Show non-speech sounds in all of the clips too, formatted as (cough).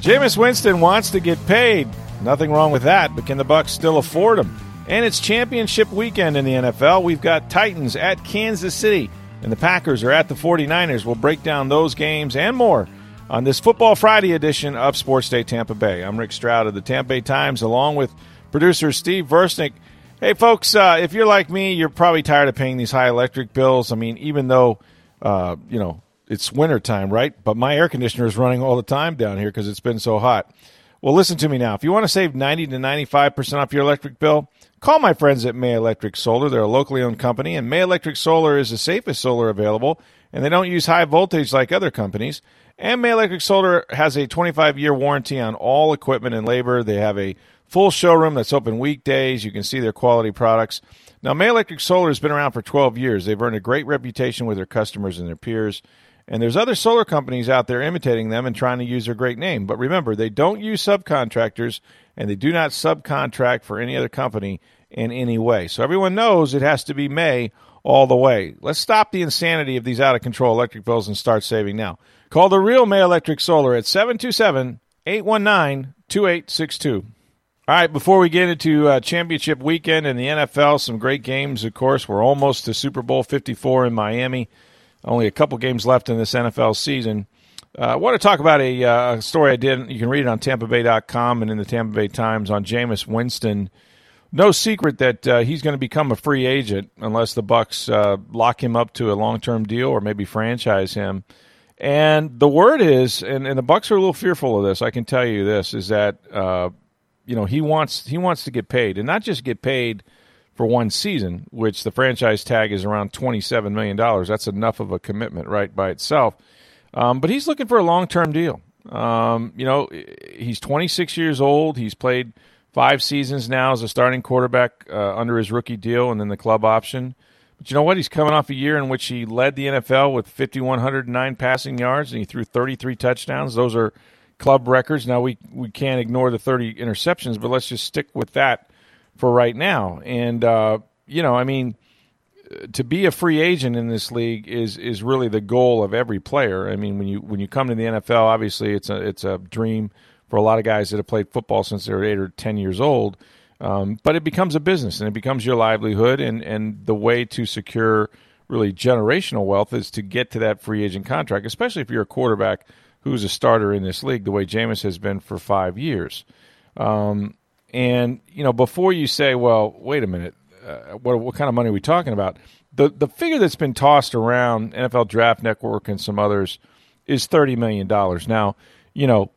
Jameis Winston wants to get paid. Nothing wrong with that, but can the Bucs still afford him? And it's championship weekend in the NFL. We've got Titans at Kansas City, and the Packers are at the 49ers. We'll break down those games and more on this Football Friday edition of Sports Day Tampa Bay. I'm Rick Stroud of the Tampa Bay Times, along with producer Steve Versnick. Hey, folks, uh, if you're like me, you're probably tired of paying these high electric bills. I mean, even though, uh, you know, it's wintertime, right? But my air conditioner is running all the time down here because it's been so hot. Well, listen to me now. If you want to save 90 to 95% off your electric bill, call my friends at May Electric Solar. They're a locally owned company, and May Electric Solar is the safest solar available, and they don't use high voltage like other companies. And May Electric Solar has a 25 year warranty on all equipment and labor. They have a full showroom that's open weekdays. You can see their quality products. Now, May Electric Solar has been around for 12 years. They've earned a great reputation with their customers and their peers. And there's other solar companies out there imitating them and trying to use their great name. But remember, they don't use subcontractors and they do not subcontract for any other company in any way. So everyone knows it has to be May all the way. Let's stop the insanity of these out of control electric bills and start saving now. Call the real May Electric Solar at 727 819 2862. All right, before we get into uh, championship weekend and the NFL, some great games, of course. We're almost to Super Bowl 54 in Miami. Only a couple games left in this NFL season. Uh, I want to talk about a uh, story I did. You can read it on TampaBay.com and in the Tampa Bay Times on Jameis Winston. No secret that uh, he's going to become a free agent unless the Bucs uh, lock him up to a long-term deal or maybe franchise him. And the word is, and, and the Bucs are a little fearful of this. I can tell you this is that uh, you know he wants he wants to get paid and not just get paid – for one season, which the franchise tag is around $27 million. That's enough of a commitment, right, by itself. Um, but he's looking for a long term deal. Um, you know, he's 26 years old. He's played five seasons now as a starting quarterback uh, under his rookie deal and then the club option. But you know what? He's coming off a year in which he led the NFL with 5,109 passing yards and he threw 33 touchdowns. Those are club records. Now, we, we can't ignore the 30 interceptions, but let's just stick with that for right now. And uh, you know, I mean, to be a free agent in this league is is really the goal of every player. I mean, when you when you come to the NFL, obviously it's a it's a dream for a lot of guys that have played football since they were eight or ten years old. Um, but it becomes a business and it becomes your livelihood, and and the way to secure really generational wealth is to get to that free agent contract, especially if you're a quarterback who's a starter in this league, the way Jameis has been for five years. Um, and you know, before you say, "Well, wait a minute, uh, what what kind of money are we talking about?" The the figure that's been tossed around NFL Draft Network and some others is thirty million dollars. Now, you know,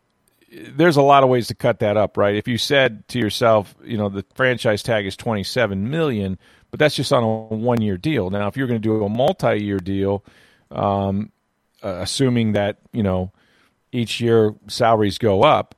there's a lot of ways to cut that up, right? If you said to yourself, you know, the franchise tag is twenty seven million, but that's just on a one year deal. Now, if you're going to do a multi year deal, um, uh, assuming that you know each year salaries go up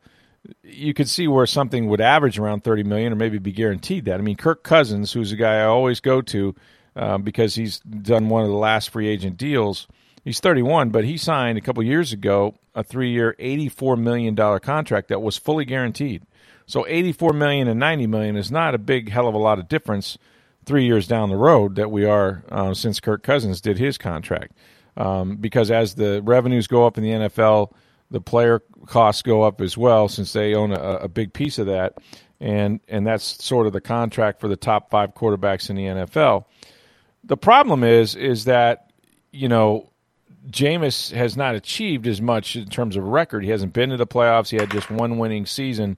you could see where something would average around 30 million or maybe be guaranteed that. I mean, Kirk Cousins, who's a guy I always go to um, because he's done one of the last free agent deals. He's 31, but he signed a couple years ago a three-year, 84 million dollar contract that was fully guaranteed. So 84 million and 90 million is not a big hell of a lot of difference three years down the road that we are uh, since Kirk Cousins did his contract. Um, because as the revenues go up in the NFL, the player costs go up as well since they own a, a, big piece of that, and and that's sort of the contract for the top five quarterbacks in the NFL. The problem is is that you know Jameis has not achieved as much in terms of record. He hasn't been to the playoffs. He had just one winning season.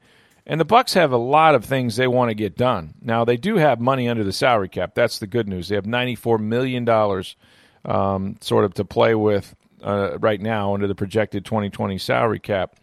And the Bucs have a lot of things they want to get done. Now they do have money under the salary cap. That's the good news. They have ninety-four million dollars, um, sort of to play with uh, right now under the projected 2020 salary cap.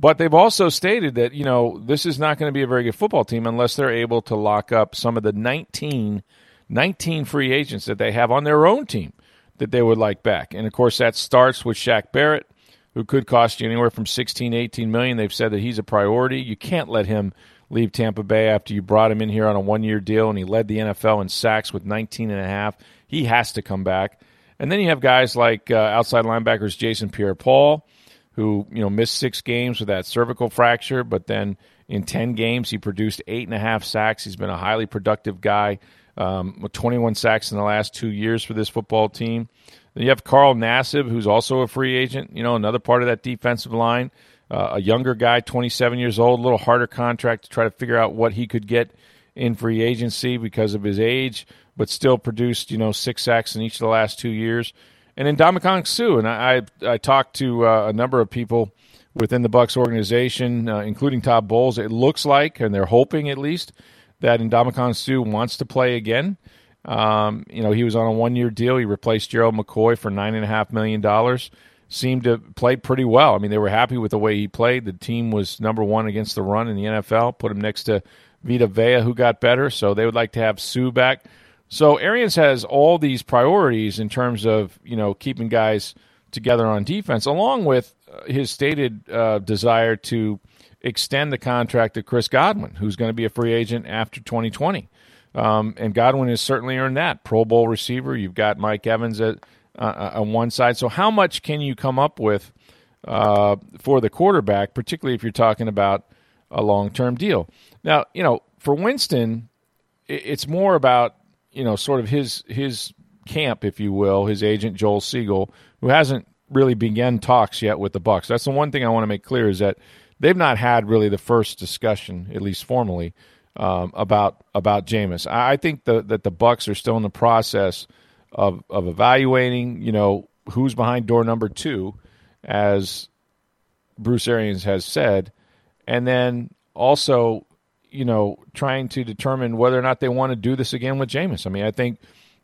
But they've also stated that, you know, this is not going to be a very good football team unless they're able to lock up some of the 19, 19 free agents that they have on their own team that they would like back. And of course, that starts with Shaq Barrett, who could cost you anywhere from 16 to 18 million. They've said that he's a priority. You can't let him leave Tampa Bay after you brought him in here on a one year deal and he led the NFL in sacks with 19 and a half. He has to come back. And then you have guys like uh, outside linebackers Jason Pierre-Paul, who you know missed six games with that cervical fracture, but then in ten games he produced eight and a half sacks. He's been a highly productive guy. Um, 21 sacks in the last two years for this football team. Then you have Carl Nassib, who's also a free agent. You know, another part of that defensive line. Uh, a younger guy, 27 years old, a little harder contract to try to figure out what he could get in free agency because of his age, but still produced you know six sacks in each of the last two years. And then Ndamukong Suh, and I I, I talked to uh, a number of people within the Bucs organization, uh, including Todd Bowles. It looks like, and they're hoping at least, that Ndamukong Suh wants to play again. Um, you know, he was on a one-year deal. He replaced Gerald McCoy for nine and a half million dollars. Seemed to play pretty well. I mean, they were happy with the way he played. The team was number one against the run in the NFL. Put him next to Vita Vea, who got better. So they would like to have Suh back. So Arians has all these priorities in terms of you know keeping guys together on defense, along with uh, his stated uh, desire to extend the contract of Chris Godwin, who's going to be a free agent after 2020. Um, and Godwin has certainly earned that Pro Bowl receiver. You've got Mike Evans at uh, uh, on one side. So how much can you come up with uh, for the quarterback, particularly if you're talking about a long term deal? Now, you know, for Winston, it's more about you know sort of his his camp, if you will, his agent Joel Segal, who hasn't really begun talks yet with the Bucs. That's the one thing I want to make clear is that they've not had really the first discussion, at least formally, um, about about Jameis. I, think the, that the Bucs are still in the process of of evaluating, you know, who's behind door number two, as Bruce Arians has said, and then also, you know, trying to determine whether or not they want to do this again with Jameis. I mean, I think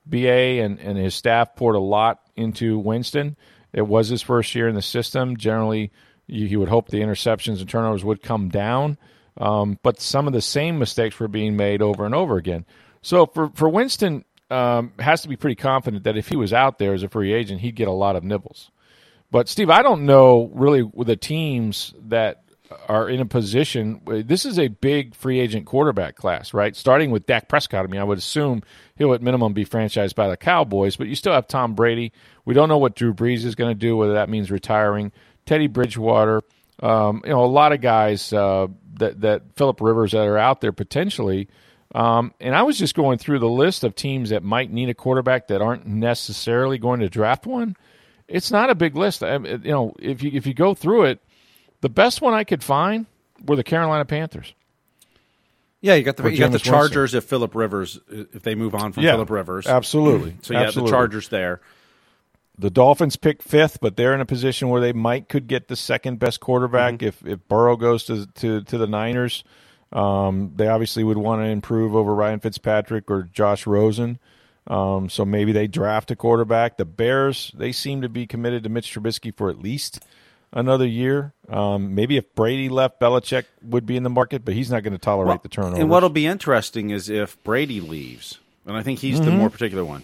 BA and, and his staff poured a lot into Winston. It was his first year in the system. Generally, you, would hope the interceptions and turnovers would come down, um, but some of the same mistakes were being made over and over again. So for for Winston, um, has to be pretty confident that if he was out there as a free agent, he'd get a lot of nibbles. But Steve, I don't know really with the teams that are in a position. This is a big free agent quarterback class, right? Starting with Dak Prescott. I mean, I would assume he'll at minimum be franchised by the Cowboys, but you still have Tom Brady. We don't know what Drew Brees is going to do, whether that means retiring. Teddy Bridgewater, um, you know, a lot of guys uh, that that Philip Rivers that are out there potentially. Um, and I was just going through the list of teams that might need a quarterback that aren't necessarily going to draft one. It's not a big list. I, you know, if you if you go through it, the best one I could find were the Carolina Panthers. Yeah, you got the you got the Chargers Winston. if Philip Rivers if they move on from yeah, Philip Rivers. Absolutely. So yeah, absolutely. the Chargers there. The Dolphins pick fifth, but they're in a position where they might could get the second best quarterback mm-hmm. if if Burrow goes to to, to the Niners. Um, they obviously would want to improve over Ryan Fitzpatrick or Josh Rosen. Um, so maybe they draft a quarterback. The Bears, they seem to be committed to Mitch Trubisky for at least another year. Um, maybe if Brady left, Belichick would be in the market, but he's not going to tolerate well, the turnover. And what'll be interesting is if Brady leaves, and I think he's mm-hmm. the more particular one.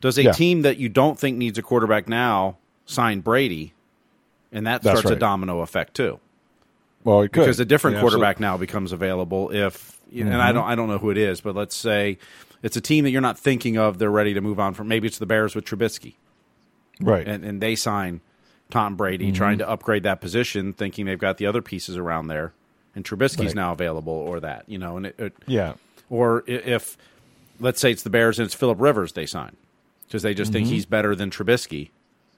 Does a yeah. team that you don't think needs a quarterback now sign Brady, and that starts right. a domino effect too? Well, it could because a different yeah, quarterback absolutely. now becomes available. If mm-hmm. and I mm-hmm. don't I don't know who it is, but let's say it's a team that you're not thinking of. They're ready to move on from. Maybe it's the Bears with Trubisky, right? And and they sign Tom Brady, mm-hmm. trying to upgrade that position, thinking they've got the other pieces around there, and Trubisky's right. now available, or that you know, and it, it, yeah, or if let's say it's the Bears and it's Philip Rivers they sign because they just mm-hmm. think he's better than Trubisky,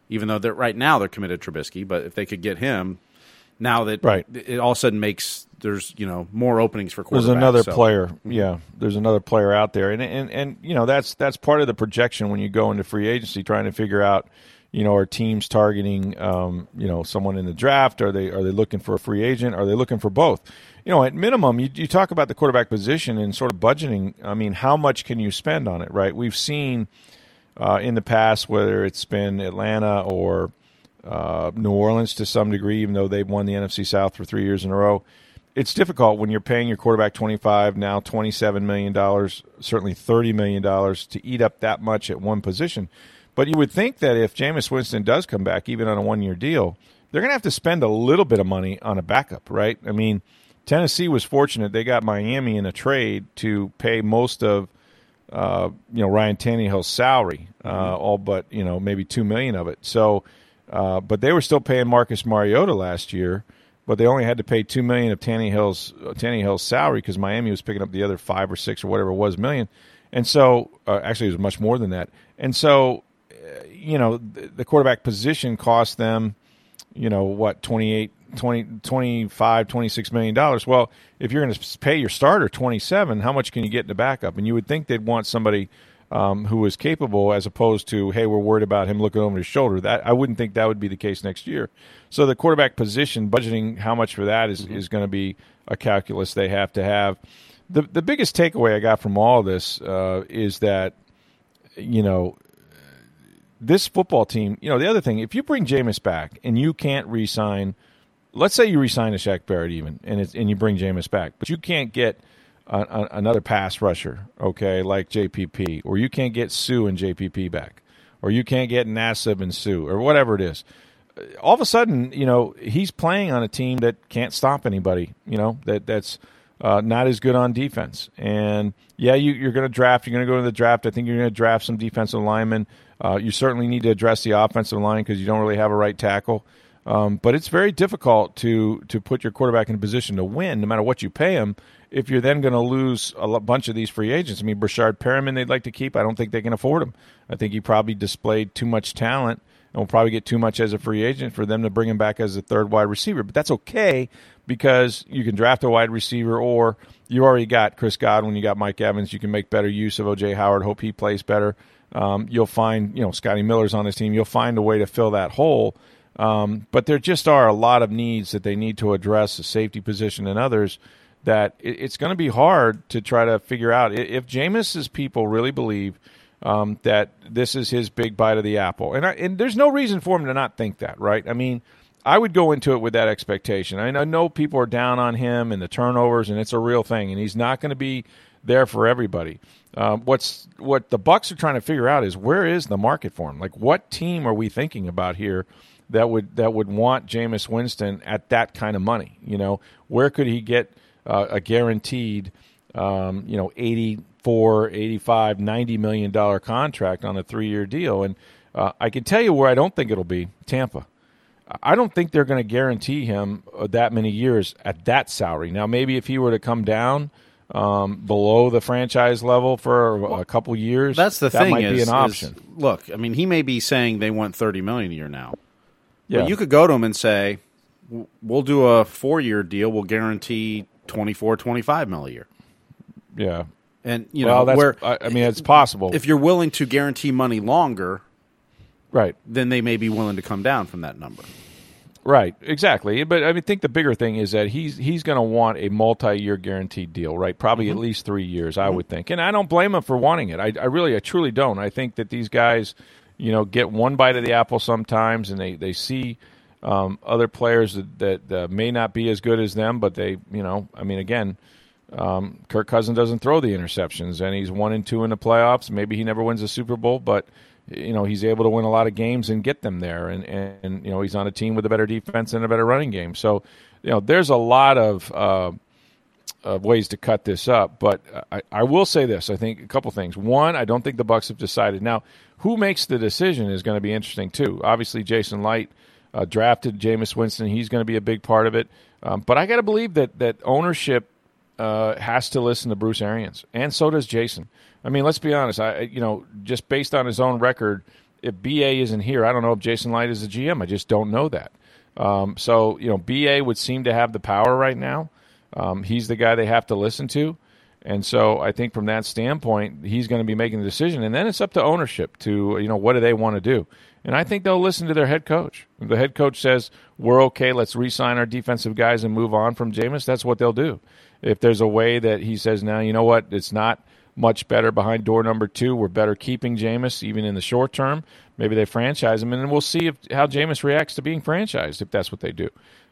even though they're right now they're committed to Trubisky, but if they could get him, now that right. it all of a sudden makes there's you know more openings for quarterbacks. There's another so. player, yeah. There's another player out there, and and and you know that's that's part of the projection when you go into free agency, trying to figure out you know, are teams targeting, um, you know, someone in the draft? Are they are they looking for a free agent? Are they looking for both? You know, at minimum, you, you talk about the quarterback position and sort of budgeting. I mean, how much can you spend on it? Right? We've seen uh, in the past whether it's been Atlanta or uh, New Orleans to some degree, even though they've won the NFC South for three years in a row. It's difficult when you're paying your quarterback 25 now 27 million dollars, certainly 30 million dollars to eat up that much at one position but you would think that if Jameis Winston does come back, even on a one year deal, they're going to have to spend a little bit of money on a backup, right? I mean, Tennessee was fortunate; they got Miami in a trade to pay most of, uh, you know, Ryan Tannehill's salary, uh, mm-hmm. all but you know maybe two million of it. So, uh, but they were still paying Marcus Mariota last year, but they only had to pay two million of Tannehill's uh, Tannehill's salary because Miami was picking up the other five or six or whatever it was million, and so uh, actually it was much more than that, and so you know, the quarterback position cost them, you know, what, 28, 20, 25, 26 million dollars. Well, if you're going to pay your starter 27, how much can you get in the backup? And you would think they'd want somebody um, who is capable as opposed to, hey, we're worried about him looking over his shoulder. That I wouldn't think that would be the case next year. So the quarterback position, budgeting how much for that is, mm-hmm. is going to be a calculus they have to have. The, the biggest takeaway I got from all of this uh, is that, you know, this football team, you know, the other thing, if you bring Jameis back and you can't re sign, let's say you re sign a Shaq Barrett even, and, and you bring Jameis back, but you can't get a, a, another pass rusher, okay, like JPP, or you can't get Suh and JPP back, or you can't get Nassib and Suh, or whatever it is. All of a sudden, you know, he's playing on a team that can't stop anybody, you know, that that's uh, not as good on defense. And yeah, you, are going to draft. You're going to go to the draft. I think you're going to draft some defensive linemen. Uh, you certainly need to address the offensive line because you don't really have a right tackle. Um, but it's very difficult to to put your quarterback in a position to win, no matter what you pay him. If you're then going to lose a bunch of these free agents, I mean, Breshad Perriman, they'd like to keep. I don't think they can afford him. I think he probably displayed too much talent and will probably get too much as a free agent for them to bring him back as a third wide receiver. But that's okay because you can draft a wide receiver or you already got Chris Godwin, you got Mike Evans. You can make better use of OJ Howard. Hope he plays better. Um, you'll find, you know, Scotty Miller's on his team. You'll find a way to fill that hole. Um, but there just are a lot of needs that they need to address, the safety position and others, that it, it's going to be hard to try to figure out. If Jameis's people really believe um, that this is his big bite of the apple, and, I, and there's no reason for him to not think that, right? I mean, I would go into it with that expectation. I know people are down on him and the turnovers, and it's a real thing, and he's not going to be there for everybody. Um, what's what the Bucs are trying to figure out is where is the market for him? Like, what team are we thinking about here that would that would want Jameis Winston at that kind of money? You know, where could he get uh, a guaranteed, um, you know, 84, 85, 90 million dollar contract on a three year deal? And uh, I can tell you where I don't think it'll be Tampa. I don't think they're going to guarantee him uh, that many years at that salary. Now, maybe if he were to come down um, below the franchise level for well, a couple years, that's the that thing. Might is, be an option. Is, look, I mean, he may be saying they want thirty million a year now. Yeah. But you could go to him and say, "We'll do a four-year deal. We'll guarantee 24, 25 mil a year." Yeah, and you well, know where I mean, it's possible if you're willing to guarantee money longer right? Then they may be willing to come down from that number. Right, exactly. But I mean, think the bigger thing is that he's he's going to want a multi-year guaranteed deal, right? Probably mm-hmm. at least three years, I mm-hmm. would think. And I don't blame him for wanting it. I, I really, I truly don't. I think that these guys, you know, get one bite of the apple sometimes, and they they see um, other players that, that uh, may not be as good as them, but they, you know, I mean, again. Um, Kirk Cousins doesn't throw the interceptions, and he's one and two in the playoffs. Maybe he never wins a Super Bowl, but you know he's able to win a lot of games and get them there. And, and, you know he's on a team with a better defense and a better running game. So you know there's a lot of uh, of ways to cut this up. But I, I will say this. I think a couple things. One I don't think the Bucs have decided. Now who makes the decision is going to be interesting too. Obviously Jason Licht. uh, drafted Jameis Winston. He's going to be a big part of it. Um, but I got to believe that that ownership uh, has to listen to Bruce Arians and so does Jason I mean, let's be honest. I you know just based on his own record, if BA isn't here, I don't know if Jason Licht is a GM. I just don't know that. Um, so you know, BA would seem to have the power right now. Um, he's the guy they have to listen to, and so I think from that standpoint, he's going to be making the decision. And then it's up to ownership to you know what do they want to do. And I think they'll listen to their head coach. If the head coach says we're okay, let's re-sign our defensive guys and move on from Jameis. That's what they'll do. If there's a way that he says now, you know what, it's not much better behind door number two. We're better keeping Jameis even in the short term. Maybe they franchise him, and then we'll see if, how Jameis reacts to being franchised if that's what they do.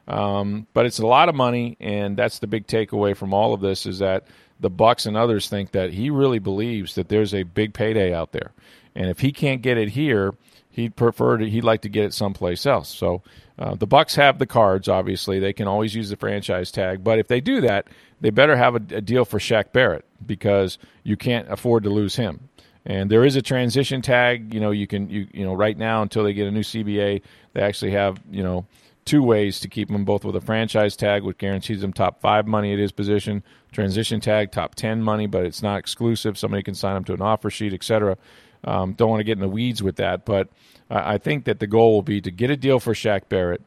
Um, but it's a lot of money, and that's the big takeaway from all of this is that the Bucs and others think that he really believes that there's a big payday out there, and if he can't get it here, he'd prefer to, he'd like to get it someplace else. So uh, the Bucs have the cards. Obviously, they can always use the franchise tag, but if they do that, they better have a, a deal for Shaq Barrett because you can't afford to lose him. And there is a transition tag. You know, you can you you know right now until they get a new CBA, they actually have you know two ways to keep him both with a franchise tag, which guarantees him top five money at his position, transition tag top ten money, but it's not exclusive. Somebody can sign him to an offer sheet, etc. Um, don't want to get in the weeds with that, but I think that the goal will be to get a deal for Shaq Barrett,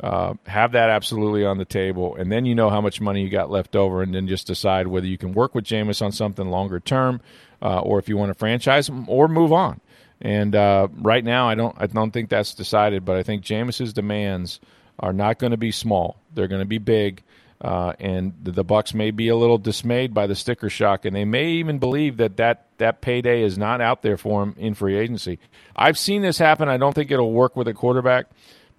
uh, have that absolutely on the table, and then you know how much money you got left over, and then just decide whether you can work with Jameis on something longer term, uh, or if you want to franchise him or move on. And uh, right now, I don't I don't think that's decided, but I think Jameis's demands are not going to be small; they're going to be big. Uh, and the, Bucs may be a little dismayed by the sticker shock, and they may even believe that, that that payday is not out there for him in free agency. I've seen this happen. I don't think it'll work with a quarterback,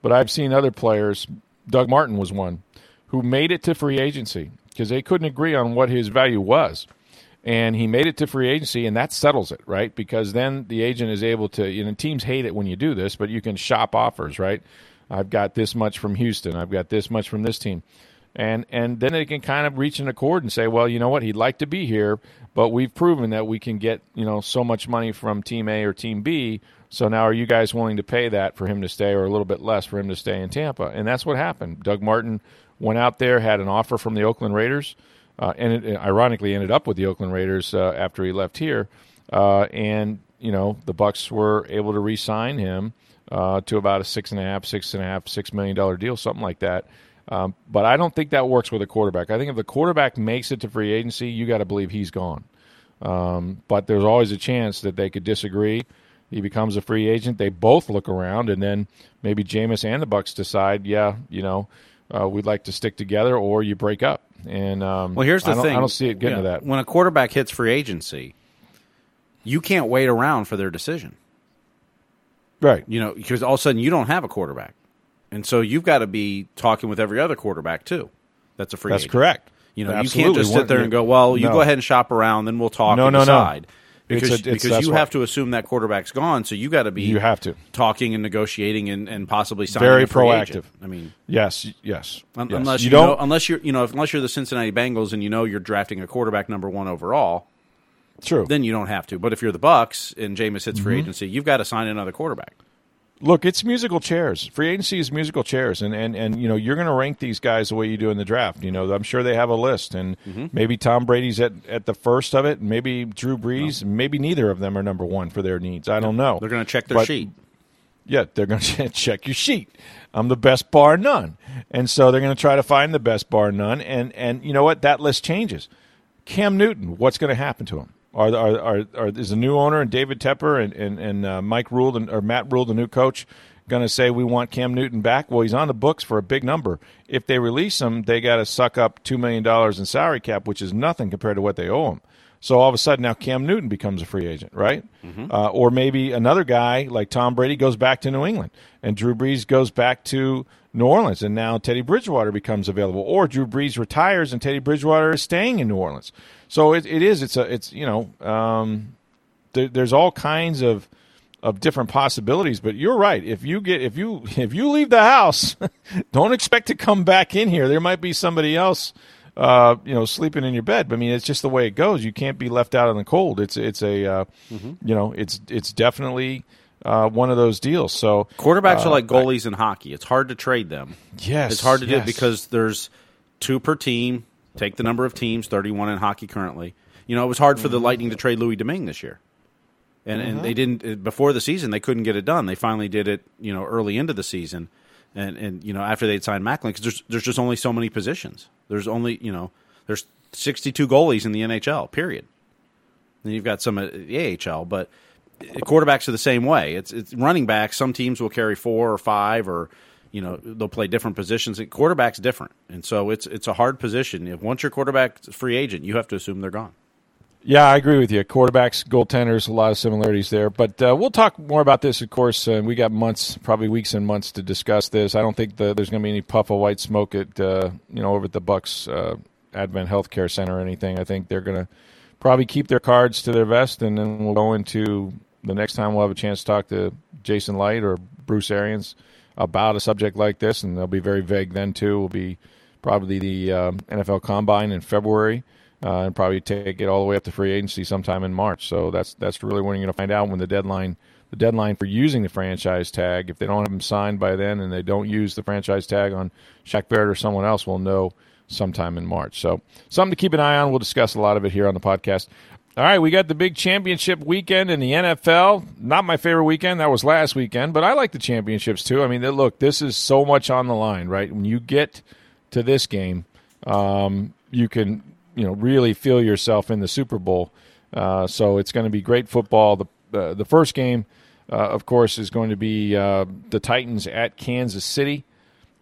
but I've seen other players. Doug Martin was one who made it to free agency because they couldn't agree on what his value was. And he made it to free agency, and that settles it, right? Because then the agent is able to, you know, teams hate it when you do this, but you can shop offers, right? I've got this much from Houston. I've got this much from this team and and then they can kind of reach an accord and say, well, you know what, he'd like to be here, but we've proven that we can get you know so much money from Team A or Team B. So now, are you guys willing to pay that for him to stay, or a little bit less for him to stay in Tampa? And that's what happened. Doug Martin went out there, had an offer from the Oakland Raiders, uh, and it, ironically ended up with the Oakland Raiders uh, after he left here. Uh, and you know the Bucs were able to re-sign him uh, to about a six and a half, six and a half, six million dollar deal, something like that. Um, but I don't think that works with a quarterback. I think if the quarterback makes it to free agency, you got to believe he's gone. Um, but there's always a chance that they could disagree. He becomes a free agent. They both look around, and then maybe Jameis and the Bucs decide, yeah, you know, uh, we'd like to stick together, or you break up. And um, well, here's the I thing: I don't see it getting yeah. to that. When a quarterback hits free agency, you can't wait around for their decision, right? You know, because all of a sudden you don't have a quarterback. And so you've got to be talking with every other quarterback too. That's a free. That's agent. correct. You know, Absolutely. you can't just sit there and go, "Well, you no. go ahead and shop around, then we'll talk no, and no, decide." No. Because, a, because you have to assume that quarterback's gone, so you got to be you have to talking and negotiating and, and possibly signing very proactive. Agent. I mean, yes, yes, un- yes. unless you, you don't, know, unless you're you know unless you're the Cincinnati Bengals and you know you're drafting a quarterback number one overall. True. Then you don't have to. But if you're the Bucs and Jameis hits mm-hmm. free agency, you've got to sign another quarterback. Look, it's musical chairs. Free agency is musical chairs, and and and you know you're going to rank these guys the way you do in the draft. You know, I'm sure they have a list, and mm-hmm. maybe Tom Brady's at at the first of it, maybe Drew Brees, no. maybe neither of them are number one for their needs. I don't know. They're going to check their but, sheet. Yeah, they're going (laughs) to check your sheet. I'm the best bar none, and so they're going to try to find the best bar none. And and you know what? That list changes. Cam Newton, what's going to happen to him? Are, are, are, are, is the new owner and David Tepper and, and, and uh, Mike Rhule or Matt Rhule, the new coach, going to say we want Cam Newton back? Well, he's on the books for a big number. If they release him, they got to suck up $2 million in salary cap, which is nothing compared to what they owe him. So all of a sudden now Cam Newton becomes a free agent, right? Mm-hmm. Uh, or maybe another guy like Tom Brady goes back to New England and Drew Brees goes back to New Orleans and now Teddy Bridgewater becomes available. Or Drew Brees retires and Teddy Bridgewater is staying in New Orleans. So it, it is. It's a. It's you know. Um, there, there's all kinds of of different possibilities. But you're right. If you get if you (laughs) if you leave the house, (laughs) don't expect to come back in here. There might be somebody else. Uh, you know, sleeping in your bed. But I mean, it's just the way it goes. You can't be left out in the cold. It's it's a uh, mm-hmm. you know, it's it's definitely uh, one of those deals. So quarterbacks are uh, like goalies I, in hockey. It's hard to trade them. Yes, it's hard to yes. do because there's two per team. Take the number of teams, 31 in hockey currently. You know, it was hard for the mm-hmm. Lightning to trade Louis Domingue this year. And, and they mm-hmm. didn't uh, before the season. They couldn't get it done. They finally did it, you know, early into the season, and and you know after they'd signed Macklin because there's there's just only so many positions. There's only you know there's 62 goalies in the NHL. Period. Then you've got some at the AHL, but quarterbacks are the same way. It's it's running backs. Some teams will carry four or five, or you know they'll play different positions. Quarterback's different, and so it's it's a hard position. If once your quarterback's free agent, you have to assume they're gone. Yeah, I agree with you. Quarterbacks, goaltenders, a lot of similarities there. But uh, we'll talk more about this, of course. Uh, we got months, probably weeks and months to discuss this. I don't think the, there's going to be any puff of white smoke at uh, you know over at the Bucs uh, Advent Healthcare Center or anything. I think they're going to probably keep their cards to their vest, and then we'll go into the next time we'll have a chance to talk to Jason Licht or Bruce Arians about a subject like this, and they'll be very vague then too. Will be probably the um, NFL Combine in February, uh, and probably take it all the way up to free agency sometime in March. So that's that's really when you're going to find out when the deadline the deadline for using the franchise tag. If they don't have them signed by then, and they don't use the franchise tag on Shaq Barrett or someone else, we'll know sometime in March. So something to keep an eye on. We'll discuss a lot of it here on the podcast. All right, we got the big championship weekend in the NFL. Not my favorite weekend. That was last weekend, but I like the championships too. I mean, look, this is so much on the line, right? When you get to this game, um, you can, you know, really feel yourself in the Super Bowl. Uh, so it's going to be great football. The uh, the first game, uh, of course, is going to be uh, the Titans at Kansas City.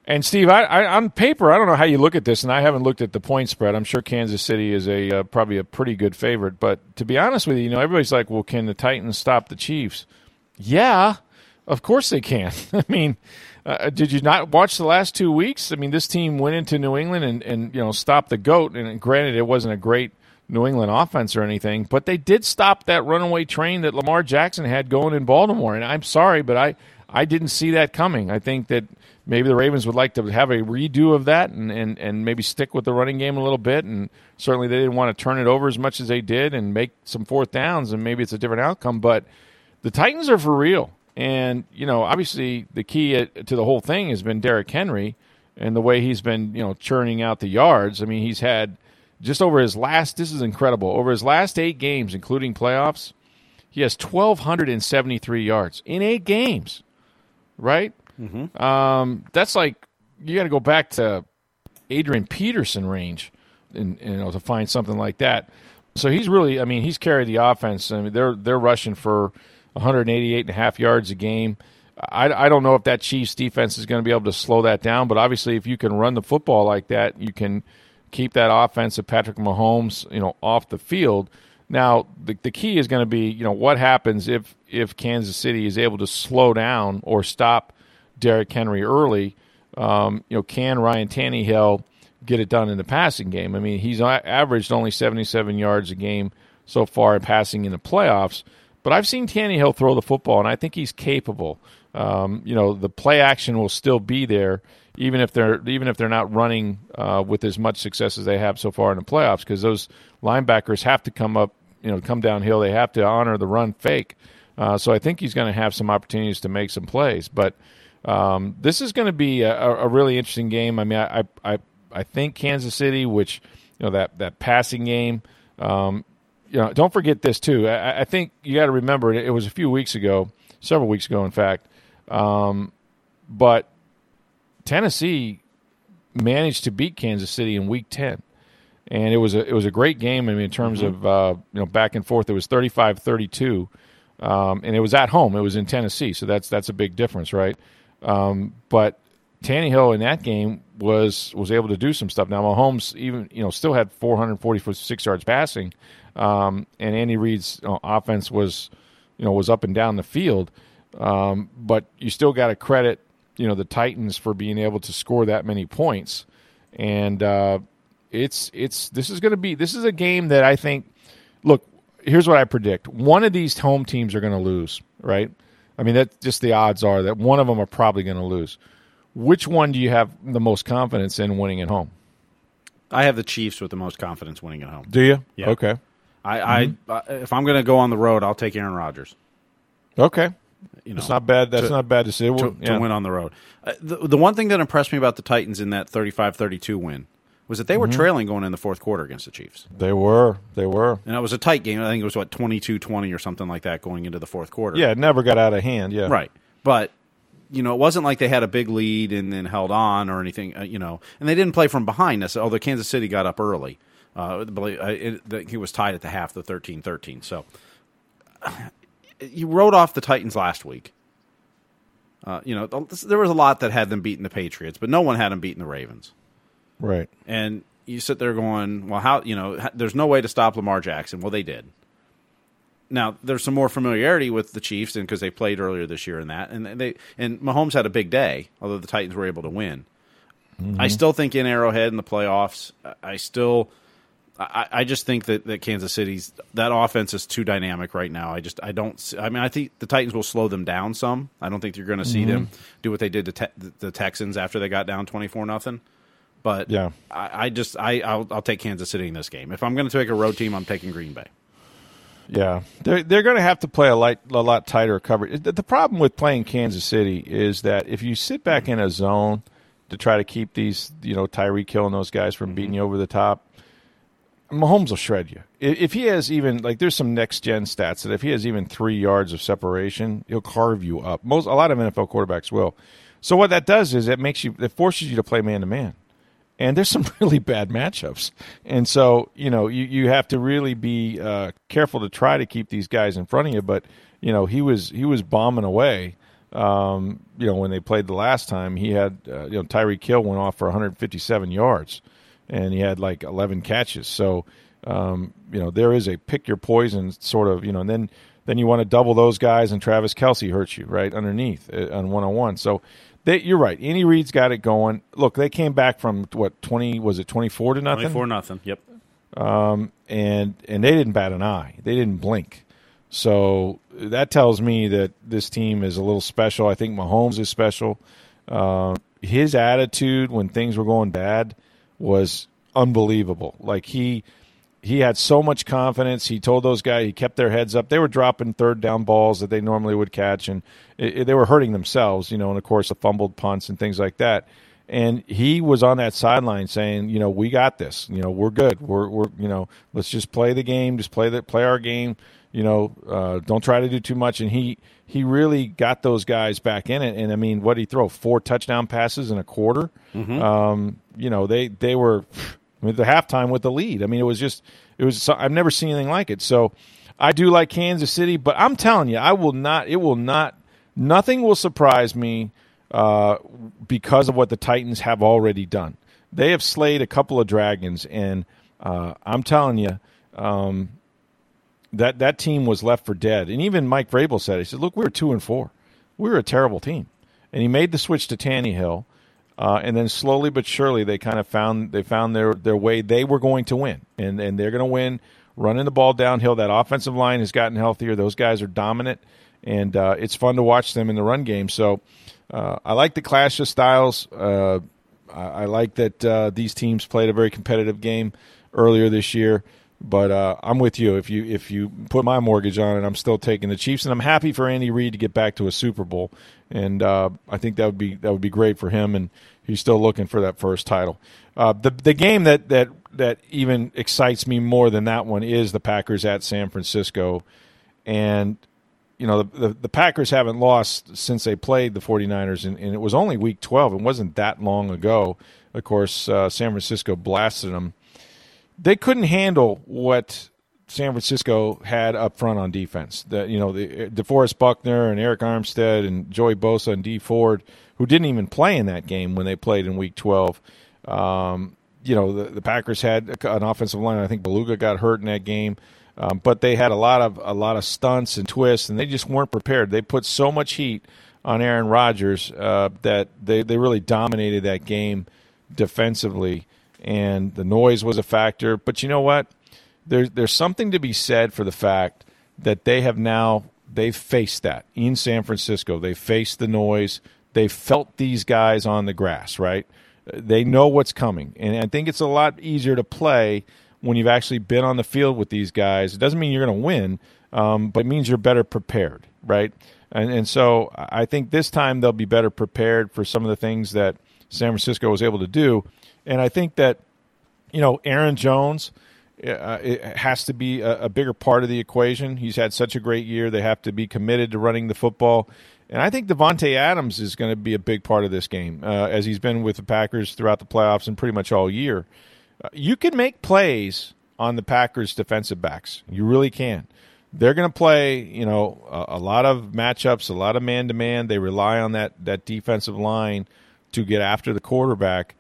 And Steve, I, I, on paper, I don't know how you look at this, and I haven't looked at the point spread. I'm sure Kansas City is a uh, probably a pretty good favorite, but to be honest with you, you know, everybody's like, "Well, can the Titans stop the Chiefs?" Yeah, of course they can. (laughs) I mean, uh, did you not watch the last two weeks? I mean, this team went into New England and, and you know stopped the goat. And granted, it wasn't a great New England offense or anything, but they did stop that runaway train that Lamar Jackson had going in Baltimore. And I'm sorry, but I I didn't see that coming. I think that maybe the Ravens would like to have a redo of that and, and, and maybe stick with the running game a little bit. And certainly they didn't want to turn it over as much as they did and make some fourth downs, and maybe it's a different outcome. But the Titans are for real. And, you know, obviously the key to the whole thing has been Derrick Henry and the way he's been, you know, churning out the yards. I mean, he's had just over his last, this is incredible, over his last eight games, including playoffs, he has 1,273 yards in eight games, right? Mm-hmm. Um, that's like you got to go back to Adrian Peterson range, and you know to find something like that. So he's really, I mean, he's carried the offense. I mean, they're they're rushing for 188 and a half yards a game. I, I don't know if that Chiefs defense is going to be able to slow that down, but obviously, if you can run the football like that, you can keep that offense of Patrick Mahomes, you know, off the field. Now, the, the key is going to be, you know, what happens if if Kansas City is able to slow down or stop Derrick Henry early, um, you know, can Ryan Tannehill get it done in the passing game? I mean, he's averaged only 77 yards a game so far in passing in the playoffs, but I've seen Tannehill throw the football, and I think he's capable. Um, you know, the play action will still be there, even if they're even if they're not running uh, with as much success as they have so far in the playoffs, because those linebackers have to come up, you know, come downhill. They have to honor the run fake. Uh, so I think he's going to have some opportunities to make some plays, but um, this is going to be a, a, really interesting game. I mean, I, I I think Kansas City, which you know that that passing game. Um, you know, don't forget this too. I, I think you got to remember it, it, was a few weeks ago, several weeks ago, in fact. Um, but Tennessee managed to beat Kansas City in Week Ten, and it was a it was a great game. I mean, in terms mm-hmm. of uh, you know back and forth, it was 35-32, um, and it was at home. It was in Tennessee, so that's that's a big difference, right? Um, but Tannehill in that game was was able to do some stuff. Now Mahomes even you know still had 446 yards passing, um, and Andy Reid's you know, offense was you know was up and down the field. Um, but you still got to credit you know the Titans for being able to score that many points, and uh, it's it's this is going to be this is a game that I think. Look, here's what I predict: one of these home teams are going to lose, right? I mean, that just the odds are that one of them are probably going to lose. Which one do you have the most confidence in winning at home? I have the Chiefs with the most confidence winning at home. Do you? Yeah. Okay. I, mm-hmm. I if I'm going to go on the road, I'll take Aaron Rodgers. Okay. You know, it's not bad. That's to, not bad to say. To, yeah. to, win on the road. Uh, the, the one thing that impressed me about the Titans in that 35-32 win was that they were mm-hmm. trailing going in the fourth quarter against the Chiefs. They were. They were. And it was a tight game. I think it was, what, 22-20 or something like that going into the fourth quarter. Yeah, it never got out of hand, yeah. Right. But, you know, it wasn't like they had a big lead and then held on or anything, uh, you know. And they didn't play from behind necessarily, although Kansas City got up early. Uh, it, he was tied at the half, the 13-13. So you wrote off the Titans last week. Uh, you know, there was a lot that had them beating the Patriots, but no one had them beating the Ravens. Right. And you sit there going, well, how, you know, there's no way to stop Lamar Jackson. Well, they did. Now, there's some more familiarity with the Chiefs because they played earlier this year in that. And they and Mahomes had a big day, although the Titans were able to win. Mm-hmm. I still think in Arrowhead in the playoffs, I still I, I, just think that, that Kansas City's that offense is too dynamic right now. I just I don't. I mean, I think the Titans will slow them down some. I don't think you're going to see mm-hmm. them do what they did to te- the Texans after they got down twenty four nothing. But yeah, I, I just I I'll, I'll, take Kansas City in this game. If I'm going to take a road team, I'm taking Green Bay. Yeah, they're they're going to have to play a light a lot tighter coverage. The problem with playing Kansas City is that if you sit back in a zone to try to keep these, you know, Tyreek Hill those guys from beating you over the top. Mahomes will shred you. If he has even like, there's some next gen stats that if he has even three yards of separation, he'll carve you up. Most a lot of NFL quarterbacks will. So what that does is it makes you, it forces you to play man to man, and there's some (laughs) really bad matchups. And so you know you you have to really be uh, careful to try to keep these guys in front of you. But you know he was he was bombing away. Um, you know when they played the last time, he had uh, you know Tyreek Hill went off for 157 yards and he had like 11 catches. So, um, you know, there is a pick your poison sort of, you know, and then then you want to double those guys, and Travis Kelce hurts you right underneath uh, on one on one. So, they, you're right. Andy Reid's got it going. Look, they came back from what 20 was it 24 to nothing? 24 nothing. Yep. Um, and and they didn't bat an eye. They didn't blink. So that tells me that this team is a little special. I think Mahomes is special. Uh, his attitude when things were going bad was unbelievable. Like he he had so much confidence. He told those guys he kept their heads up. They were dropping third down balls that they normally would catch, and it, it, they were hurting themselves. You know, and of course the fumbled punts and things like that. And he was on that sideline saying, you know, we got this. You know, we're good. We're we're you know, let's just play the game. Just play the play our game. You know, uh, don't try to do too much. And he he really got those guys back in it. And I mean, what did he throw? Four touchdown passes in a quarter. Mm-hmm. Um, you know, they they were with the halftime with the lead. I mean, it was just it was. I've never seen anything like it. So I do like Kansas City, but I'm telling you, I will not. It will not. Nothing will surprise me uh, because of what the Titans have already done. They have slayed a couple of dragons, and uh, I'm telling you. Um, that that team was left for dead. And even Mike Vrabel said, he said, "Look, we were two and four. We were a terrible team." And he made the switch to Tannehill, uh, and then slowly but surely they kind of found they found their their way. They were going to win, and and they're going to win running the ball downhill. That offensive line has gotten healthier. Those guys are dominant, and uh, it's fun to watch them in the run game. So uh, I like the clash of styles. Uh, I, I, like that uh, these teams played a very competitive game earlier this year. But uh, I'm with you. If you if you put my mortgage on it, I'm still taking the Chiefs, and I'm happy for Andy Reid to get back to a Super Bowl. And uh, I think that would be that would be great for him. And he's still looking for that first title. Uh, the the game that that that even excites me more than that one is the Packers at San Francisco, and you know the, the, the Packers haven't lost since they played the 49ers, and, and, it was only Week 12. It wasn't that long ago. Of course, uh, San Francisco blasted them they couldn't handle what San Francisco had up front on defense. That you know, the DeForest Buckner and Arik Armstead and Joey Bosa and Dee Ford, who didn't even play in that game when they played in Week 12. Um, you know, the, the, Packers had an offensive line. I think Bulaga got hurt in that game, um, but they had a lot of a lot of stunts and twists, and they just weren't prepared. They put so much heat on Aaron Rodgers uh, that they they really dominated that game defensively and the noise was a factor. But you know what? There's there's something to be said for the fact that they have now they've faced that in San Francisco. They faced the noise. They felt these guys on the grass, right? They know what's coming, and I think it's a lot easier to play when you've actually been on the field with these guys. It doesn't mean you're going to win, um, but it means you're better prepared, right? And, and so I think this time they'll be better prepared for some of the things that San Francisco was able to do. And I think that, you know, Aaron Jones uh, has to be a, a, bigger part of the equation. He's had such a great year. They have to be committed to running the football. And I think Davante Adams is going to be a big part of this game, uh, as he's been with the Packers throughout the playoffs and pretty much all year. Uh, you can make plays on the Packers' defensive backs. You really can. They're going to play, you know, a, a lot of matchups, a lot of man to man. They rely on that that defensive line to get after the quarterback.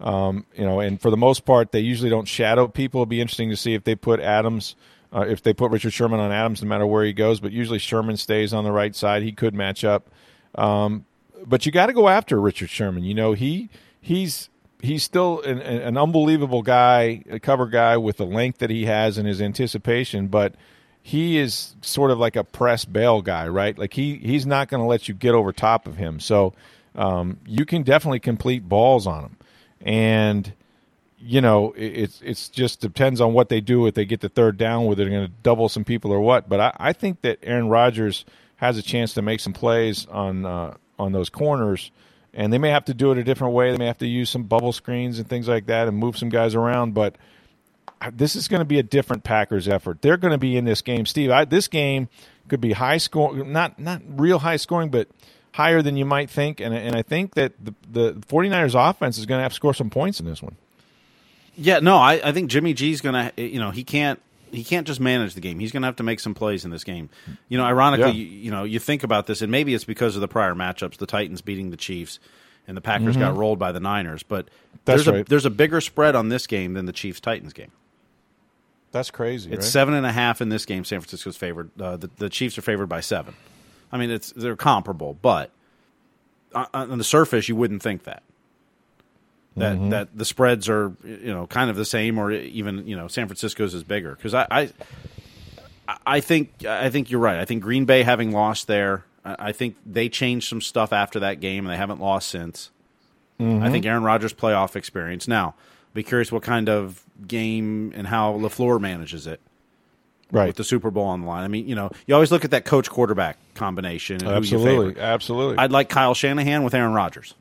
Um, you know, and for the most part, they usually don't shadow people. It'd be interesting to see if they put Adams, uh, if they put Richard Sherman on Adams, no matter where he goes. But usually Sherman stays on the right side. He could match up, um, but you got to go after Richard Sherman. You know, he he's he's still an, an, unbelievable guy, a cover guy with the length that he has and his anticipation, but he is sort of like a press bail guy, right? Like he he's not going to let you get over top of him. So um, you can definitely complete balls on him and you know it's it's just depends on what they do. If they get the third down whether they're going to double some people or what. But I, I, think that Aaron Rodgers has a chance to make some plays on uh, on those corners. And they may have to do it a different way. They may have to use some bubble screens and things like that and move some guys around. But this is going to be a different Packers effort. They're going to be in this game, Steve. I, this game could be high score, not not real high scoring, but higher than you might think. And and I think that the the 49ers offense is going to have to score some points in this one. Yeah, no, I, I think Jimmy G's going to, you know, he can't he can't just manage the game. He's going to have to make some plays in this game. You know, ironically, yeah. you, you, know, you think about this, and maybe it's because of the prior matchups, the Titans beating the Chiefs, and the Packers mm-hmm. got rolled by the Niners. But That's there's right. a there's a bigger spread on this game than the Chiefs Titans game. That's crazy. It's right? seven and a half in this game. San Francisco's favored. Uh, the, the Chiefs are favored by seven. I mean, it's they're comparable, but on the surface, you wouldn't think that that mm-hmm. that the spreads are you know kind of the same or even you know San Francisco's is bigger because I, I I think I think you're right. I think Green Bay having lost there, I think they changed some stuff after that game and they haven't lost since. Mm-hmm. I think Aaron Rodgers' playoff experience. Now, be curious what kind of game and how LaFleur manages it. Right. With the Super Bowl on the line. I mean, you know, you always look at that coach quarterback combination. absolutely. Absolutely. I'd like Kyle Shanahan with Aaron Rodgers.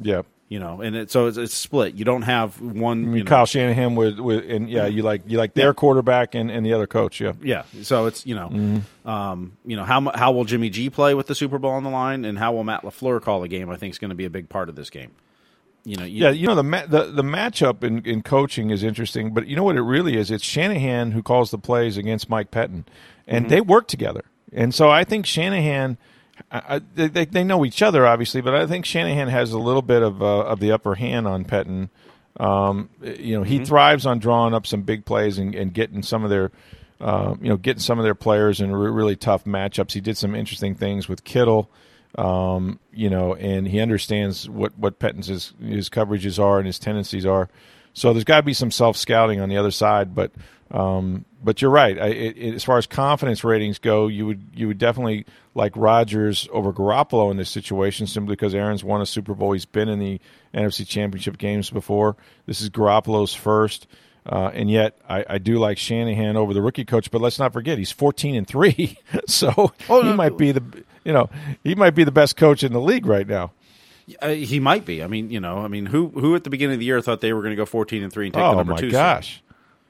Yeah, you know, and it, so it's, it's, split. You don't have one. I mean, Kyle Shanahan with, with and yeah, you like you like their yeah. quarterback and, and the other coach. Yeah, yeah. So it's you know, mm-hmm. um, you know how how will Jimmy G play with the Super Bowl on the line, and how will Matt LaFleur call the game? I think is going to be a big part of this game. You know, you, yeah, you know the ma- the the matchup in, in coaching is interesting, but you know what it really is? It's Shanahan who calls the plays against Mike Pettine, and mm-hmm. they work together. And so I think Shanahan I, they, they know each other obviously, but I think Shanahan has a little bit of uh, of the upper hand on Pettine. Um, you know, he mm-hmm. thrives on drawing up some big plays and, and getting some of their, uh, you know, getting some of their players in re- really tough matchups. He did some interesting things with Kittle, um, you know, and he understands what what Pettine's his, coverages are and his tendencies are. So there's got to be some self scouting on the other side, but um, but you're right. I, it, it, as far as confidence ratings go, you would you would definitely like Rodgers over Garoppolo in this situation, simply because Aaron's won a Super Bowl. He's been in the NFC Championship games before. This is Garoppolo's first. Uh, and yet, I, I, do like Shanahan over the rookie coach. But let's not forget, he's fourteen and three, (laughs) so oh, he might be the you know he might be the best coach in the league right now. Uh, he might be. I mean, you know, I mean, who who at the beginning of the year thought they were going to go fourteen and three and take oh, the number two? Oh my gosh! Seed?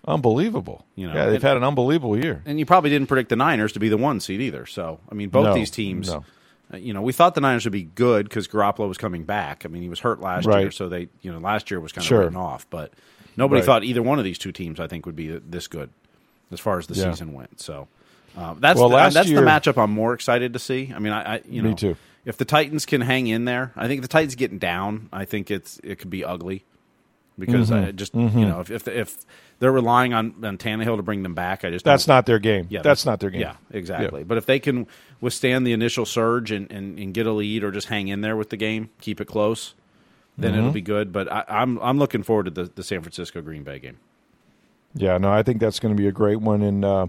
Unbelievable. You know, yeah, they've and, had an unbelievable year. And you probably didn't predict the Niners to be the one seed either. So, I mean, both no, these teams, no. uh, you know, we thought the Niners would be good because Garoppolo was coming back. I mean, he was hurt last right. year, so they, you know, last year was kind of sure. written off. But nobody right. thought either one of these two teams, I think, would be this good as far as the yeah. season went. So, uh, that's well, the, that's year, the matchup I'm more excited to see. I mean, I, I you know, me too. If the Titans can hang in there, I think the Titans getting down. I think it's it could be ugly because mm-hmm. I just mm-hmm. you know if, if if they're relying on on Tannehill to bring them back, I just that's not their game. Yeah, that's not their game. Yeah, exactly. Yeah. But if they can withstand the initial surge and, and, and, get a lead or just hang in there with the game, keep it close, then mm-hmm. it'll be good. But I, am I'm, I'm looking forward to the, the San Francisco Green Bay game. Yeah, no, I think that's going to be a great one. And uh,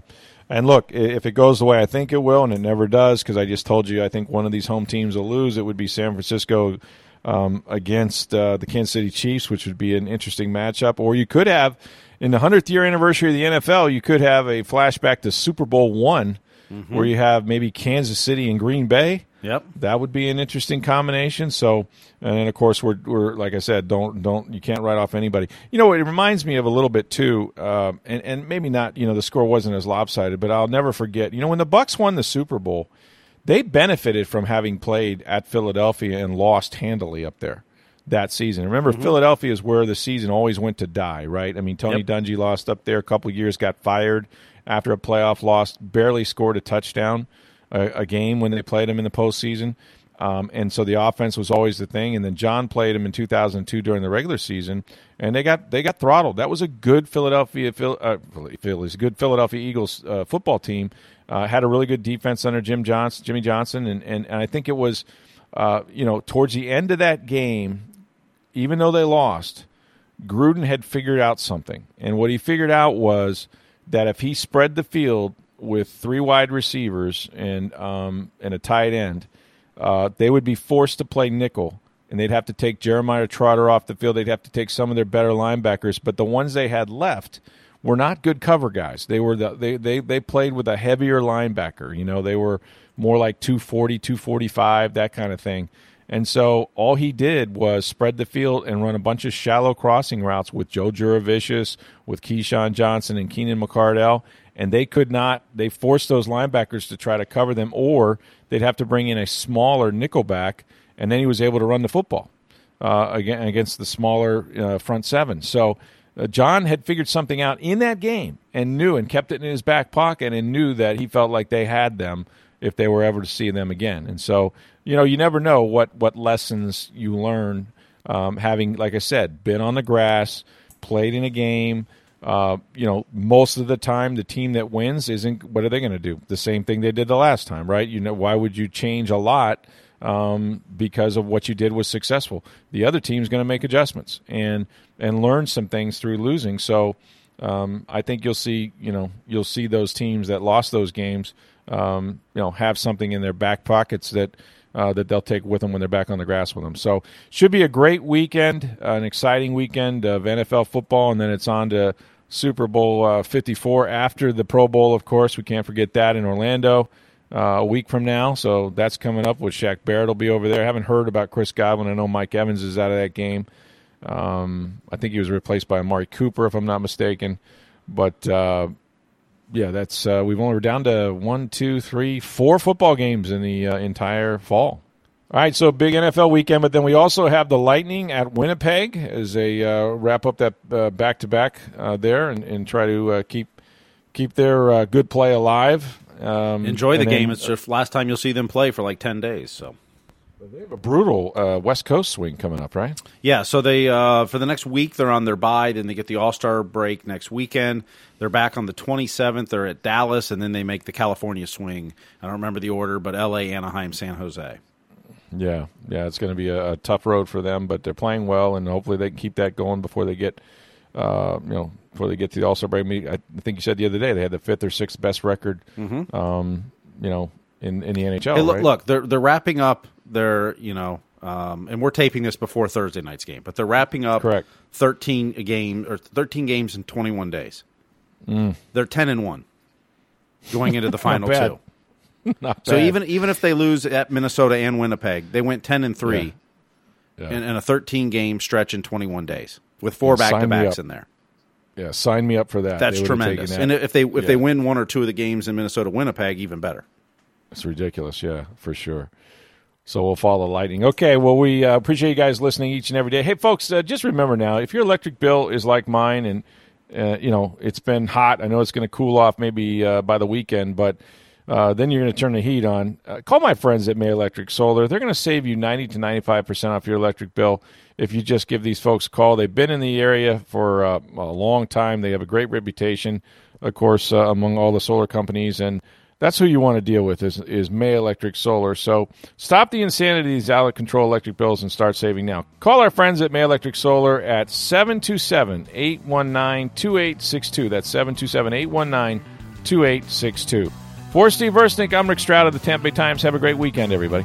and look, if it goes the way I think it will, and it never does, because I just told you I think one of these home teams will lose, it would be San Francisco um, against uh, the Kansas City Chiefs, which would be an interesting matchup. Or you could have, in the 100th year anniversary of the NFL, you could have a flashback to Super Bowl one, mm-hmm. where you have maybe Kansas City and Green Bay. Yep, that would be an interesting combination. So, and then of course we're we're like I said, don't don't you can't write off anybody. You know, it reminds me of a little bit too, uh, and and maybe not. You know, the score wasn't as lopsided, but I'll never forget. You know, when the Bucs won the Super Bowl they benefited from having played at Philadelphia and lost handily up there that season. Remember, mm-hmm. Philadelphia is where the season always went to die, right? I mean, Tony yep. Dungy lost up there a couple years, got fired after a playoff loss, barely scored a touchdown a, a game when they played him in the postseason. Um, and so the offense was always the thing. And then Jon played him in 2002 during the regular season, and they got they got throttled. That was a good Philadelphia uh, Phillies, good Philadelphia Eagles uh, football team. Uh, had a really good defense under Jim Johnson, Jimmy Johnson, and, and, and I think it was, uh, you know, towards the end of that game, even though they lost, Gruden had figured out something, and what he figured out was that if he spread the field with three wide receivers and um, and a tight end, uh, they would be forced to play nickel, and they'd have to take Jeremiah Trotter off the field. They'd have to take some of their better linebackers, but the ones they had left were not good cover guys. They were the, they, they they played with a heavier linebacker. You know, they were more like 240, 245, that kind of thing. And so all he did was spread the field and run a bunch of shallow crossing routes with Joe Jurevicius, with Keyshawn Johnson and Keenan McCardell, and they could not. They forced those linebackers to try to cover them, or they'd have to bring in a smaller nickelback, and then he was able to run the football uh, against the smaller uh, front seven. So. Uh, Jon had figured something out in that game and knew and kept it in his back pocket and knew that he felt like they had them if they were ever to see them again. And so, you know, you never know what what lessons you learn um, having, like I said, been on the grass, played in a game. Uh, you know, most of the time, the team that wins isn't. What are they going to do? The same thing they did the last time, right? You know, why would you change a lot um, because of what you did was successful? The other team's going to make adjustments and and learn some things through losing. So, um, I think you'll see. You know, you'll see those teams that lost those games um, you know, have something in their back pockets that uh, that they'll take with them when they're back on the grass with them. So, should be a great weekend, uh, an exciting weekend of NFL football, and then it's on to Super Bowl uh, 54 after the Pro Bowl. Of course, we can't forget that in Orlando. Uh, a week from now, so that's coming up. With Shaq Barrett will be over there. I haven't heard about Chris Godwin. I know Mike Evans is out of that game. Um, I think he was replaced by Amari Cooper, if I'm not mistaken. But uh, yeah, that's uh, we've only we're down to one, two, three, four football games in the uh, entire fall. All right, so big NFL weekend, but then we also have the Lightning at Winnipeg as a uh, wrap up that back to back there and, and, try to uh, keep keep their uh, good play alive. Um, Enjoy the game. Then, it's just last time you'll see them play for like ten days. So they have a brutal uh, West Coast swing coming up, right? Yeah. So they uh, for the next week they're on their bye. Then they get the All Star break next weekend. They're back on the 27th. They're at Dallas, and then they make the California swing. I don't remember the order, but L.A., Anaheim, San Jose. Yeah, yeah, it's going to be a, a, tough road for them, but they're playing well, and hopefully they can keep that going before they get, uh, you know, before they get to the All Star break. I think you said the other day they had the fifth or sixth best record, mm-hmm. um, you know, in, in the NHL. Hey, look, right? look, they're they're wrapping up their, you know, um, and we're taping this before Thursday night's game, but they're wrapping up Correct. thirteen a game or thirteen games in twenty one days. Mm. They're ten and one going into the (laughs) final two. (laughs) Not so even even if they lose at Minnesota and Winnipeg, they went ten and three yeah. Yeah. In, in, a thirteen game stretch in twenty one days with four back to backs in there. Yeah, sign me up for that. That's tremendous. That. And if they if yeah. they win one or two of the games in Minnesota Winnipeg, even better. It's ridiculous, yeah, for sure. So we'll follow lightning. Okay, well, we uh, appreciate you guys listening each and every day. Hey, folks, uh, just remember now, if your electric bill is like mine and uh, you know, it's been hot. I know it's going to cool off maybe uh, by the weekend, but uh, then you're going to turn the heat on. Uh, call my friends at May Electric Solar. They're going to save you 90 to 95% off your electric bill if you just give these folks a call. They've been in the area for a long time. They have a great reputation, of course, among all the solar companies. And that's who you want to deal with is, is May Electric Solar. So stop the insanity of these out of control electric bills and start saving now. Call our friends at May Electric Solar at 727 819 2862. That's 727 819 2862. For Steve Versnick, I'm Rick Stroud of the Tampa Bay Times. Have a great weekend, everybody.